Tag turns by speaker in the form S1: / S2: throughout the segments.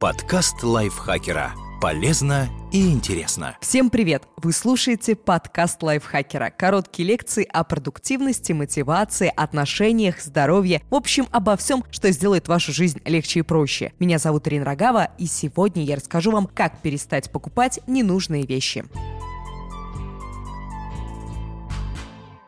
S1: Подкаст лайфхакера. Полезно и интересно.
S2: Всем привет! Вы слушаете подкаст лайфхакера. Короткие лекции о продуктивности, мотивации, отношениях, здоровье. В общем, обо всем, что сделает вашу жизнь легче и проще. Меня зовут Ирина Рогава, и сегодня я расскажу вам, как перестать покупать ненужные вещи.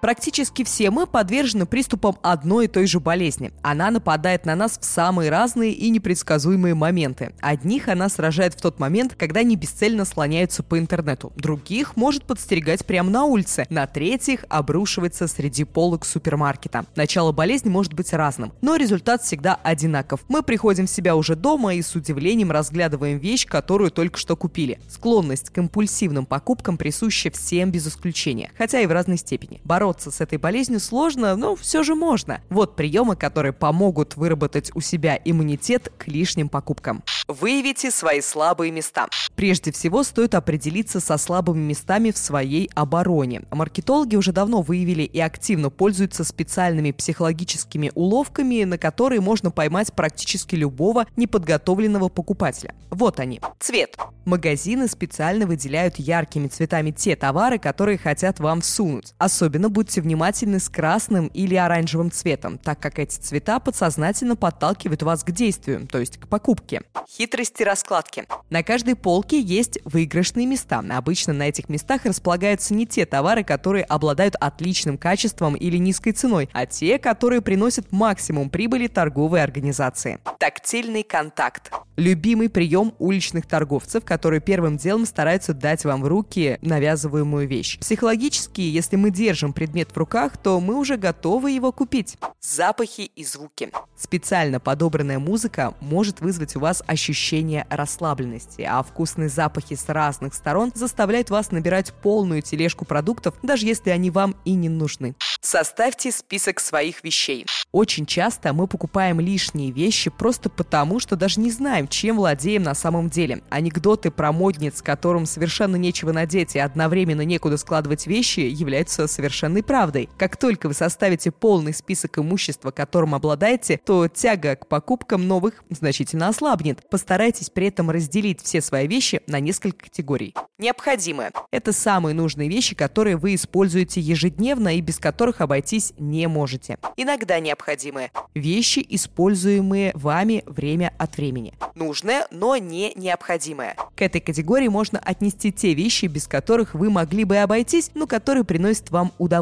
S2: Практически все мы подвержены приступам одной и той же болезни. Она нападает на нас в самые разные и непредсказуемые моменты. Одних она сражает в тот момент, когда они бесцельно слоняются по интернету. Других может подстерегать прямо на улице. На третьих обрушивается среди полок супермаркета. Начало болезни может быть разным, но результат всегда одинаков. Мы приходим в себя уже дома и с удивлением разглядываем вещь, которую только что купили. Склонность к импульсивным покупкам присуща всем без исключения, хотя и в разной степени. Бороться бороться с этой болезнью сложно, но все же можно. Вот приемы, которые помогут выработать у себя иммунитет к лишним покупкам. Выявите свои слабые места. Прежде всего, стоит определиться со слабыми местами в своей обороне. Маркетологи уже давно выявили и активно пользуются специальными психологическими уловками, на которые можно поймать практически любого неподготовленного покупателя. Вот они. Цвет. Магазины специально выделяют яркими цветами те товары, которые хотят вам всунуть. Особенно будьте внимательны с красным или оранжевым цветом, так как эти цвета подсознательно подталкивают вас к действию, то есть к покупке. Хитрости раскладки. На каждой полке есть выигрышные места. Обычно на этих местах располагаются не те товары, которые обладают отличным качеством или низкой ценой, а те, которые приносят максимум прибыли торговой организации. Тактильный контакт. Любимый прием уличных торговцев, которые первым делом стараются дать вам в руки навязываемую вещь. Психологически, если мы держим предмет в руках, то мы уже готовы его купить. Запахи и звуки. Специально подобранная музыка может вызвать у вас ощущение расслабленности, а вкусные запахи с разных сторон заставляют вас набирать полную тележку продуктов, даже если они вам и не нужны. Составьте список своих вещей. Очень часто мы покупаем лишние вещи просто потому, что даже не знаем, чем владеем на самом деле. Анекдоты про модниц, которым совершенно нечего надеть и одновременно некуда складывать вещи, являются совершенной правдой. Как только вы составите полный список имущества, которым обладаете, то тяга к покупкам новых значительно ослабнет. Постарайтесь при этом разделить все свои вещи на несколько категорий. Необходимое. Это самые нужные вещи, которые вы используете ежедневно и без которых обойтись не можете. Иногда необходимые. Вещи, используемые вами время от времени. Нужное, но не необходимое. К этой категории можно отнести те вещи, без которых вы могли бы обойтись, но которые приносят вам удовольствие.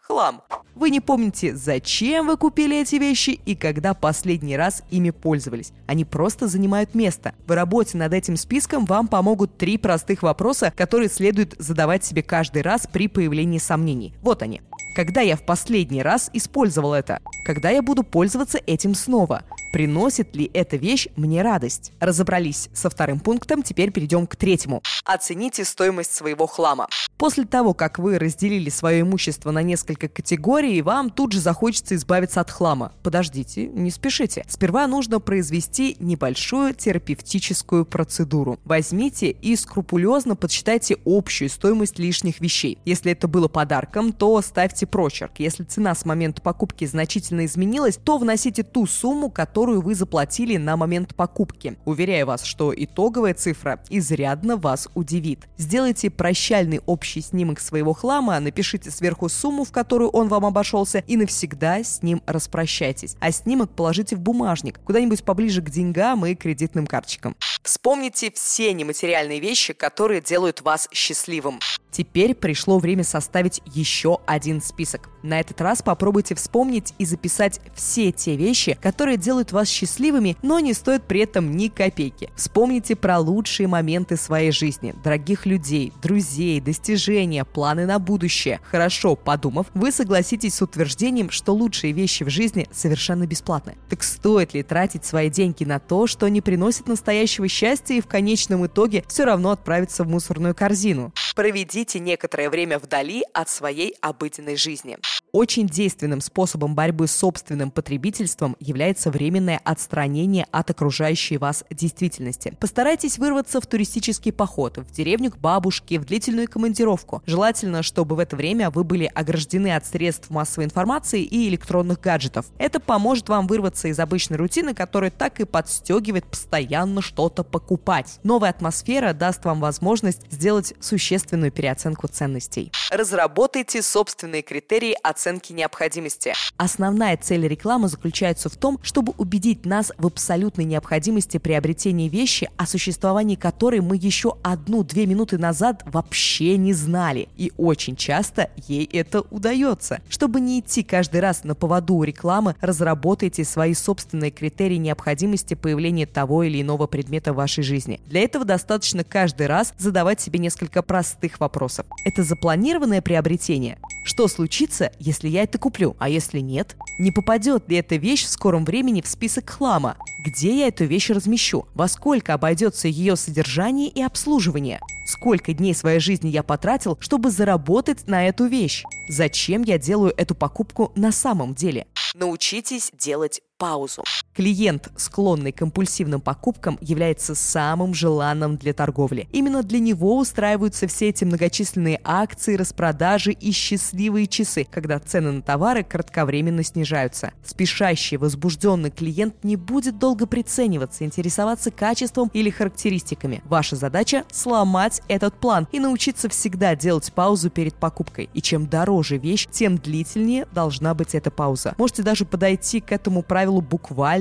S2: Хлам. Вы не помните, зачем вы купили эти вещи и когда последний раз ими пользовались. Они просто занимают место. В работе над этим списком вам помогут три простых вопроса, которые следует задавать себе каждый раз при появлении сомнений. Вот они. Когда я в последний раз использовал это? Когда я буду пользоваться этим снова? Приносит ли эта вещь мне радость? Разобрались со вторым пунктом, теперь перейдем к третьему. Оцените стоимость своего хлама. После того, как вы разделили свое имущество на несколько категорий, вам тут же захочется избавиться от хлама. Подождите, не спешите. Сперва нужно произвести небольшую терапевтическую процедуру. Возьмите и скрупулезно подсчитайте общую стоимость лишних вещей. Если это было подарком, то ставьте прочерк. Если цена с момента покупки значительно изменилась, то вносите ту сумму, которую вы заплатили на момент покупки. Уверяю вас, что итоговая цифра изрядно вас удивит. Сделайте прощальный общий снимок своего хлама, напишите сверху сумму, в которую он вам обошелся, и навсегда с ним распрощайтесь. А снимок положите в бумажник, куда-нибудь поближе к деньгам и кредитным карточкам. Вспомните все нематериальные вещи, которые делают вас счастливым. Теперь пришло время составить еще один список. На этот раз попробуйте вспомнить и записать все те вещи, которые делают вас счастливыми, но не стоят при этом ни копейки. Вспомните про лучшие моменты своей жизни, дорогих людей, друзей, достижения, планы на будущее. Хорошо подумав, вы согласитесь с утверждением, что лучшие вещи в жизни совершенно бесплатны. Так стоит ли тратить свои деньги на то, что не приносит настоящего счастья и в конечном итоге все равно отправиться в мусорную корзину? Проведите некоторое время вдали от своей обыденной жизни. Очень действенным способом борьбы с собственным потребительством является временное отстранение от окружающей вас действительности. Постарайтесь вырваться в туристический поход, в деревню к бабушке, в длительную командировку. Желательно, чтобы в это время вы были ограждены от средств массовой информации и электронных гаджетов. Это поможет вам вырваться из обычной рутины, которая так и подстегивает постоянно что-то покупать. Новая атмосфера даст вам возможность сделать существенную переоценку ценностей. Разработайте собственные критерии оценки необходимости. Основная цель рекламы заключается в том, чтобы убедить нас в абсолютной необходимости приобретения вещи, о существовании которой мы еще одну-две минуты назад вообще не знали. И очень часто ей это удается. Чтобы не идти каждый раз на поводу у рекламы, разработайте свои собственные критерии необходимости появления того или иного предмета в вашей жизни. Для этого достаточно каждый раз задавать себе несколько простых вопросов. Это запланированное приобретение? Что случится, если я это куплю, а если нет? Не попадет ли эта вещь в скором времени в список хлама? Где я эту вещь размещу? Во сколько обойдется ее содержание и обслуживание? Сколько дней своей жизни я потратил, чтобы заработать на эту вещь? Зачем я делаю эту покупку на самом деле? Научитесь делать паузу. Клиент, склонный к компульсивным покупкам, является самым желанным для торговли. Именно для него устраиваются все эти многочисленные акции, распродажи и счастливые часы, когда цены на товары кратковременно снижаются. Спешащий, возбужденный клиент не будет долго прицениваться, интересоваться качеством или характеристиками. Ваша задача – сломать этот план и научиться всегда делать паузу перед покупкой. И чем дороже вещь, тем длительнее должна быть эта пауза. Можете даже подойти к этому правилу правилу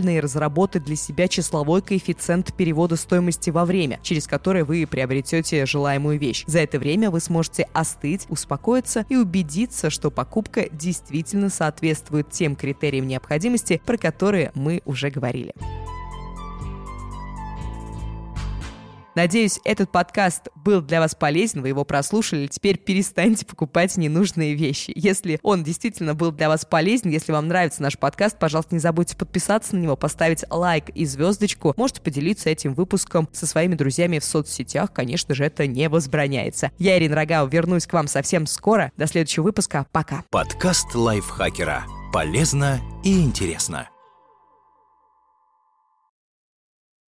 S2: буквально и разработать для себя числовой коэффициент перевода стоимости во время, через которое вы приобретете желаемую вещь. За это время вы сможете остыть, успокоиться и убедиться, что покупка действительно соответствует тем критериям необходимости, про которые мы уже говорили. Надеюсь, этот подкаст был для вас полезен, вы его прослушали. Теперь перестаньте покупать ненужные вещи. Если он действительно был для вас полезен, если вам нравится наш подкаст, пожалуйста, не забудьте подписаться на него, поставить лайк и звездочку. Можете поделиться этим выпуском со своими друзьями в соцсетях. Конечно же, это не возбраняется. Я, Ирина Рогау, вернусь к вам совсем скоро. До следующего выпуска. Пока.
S1: Подкаст лайфхакера. Полезно и интересно.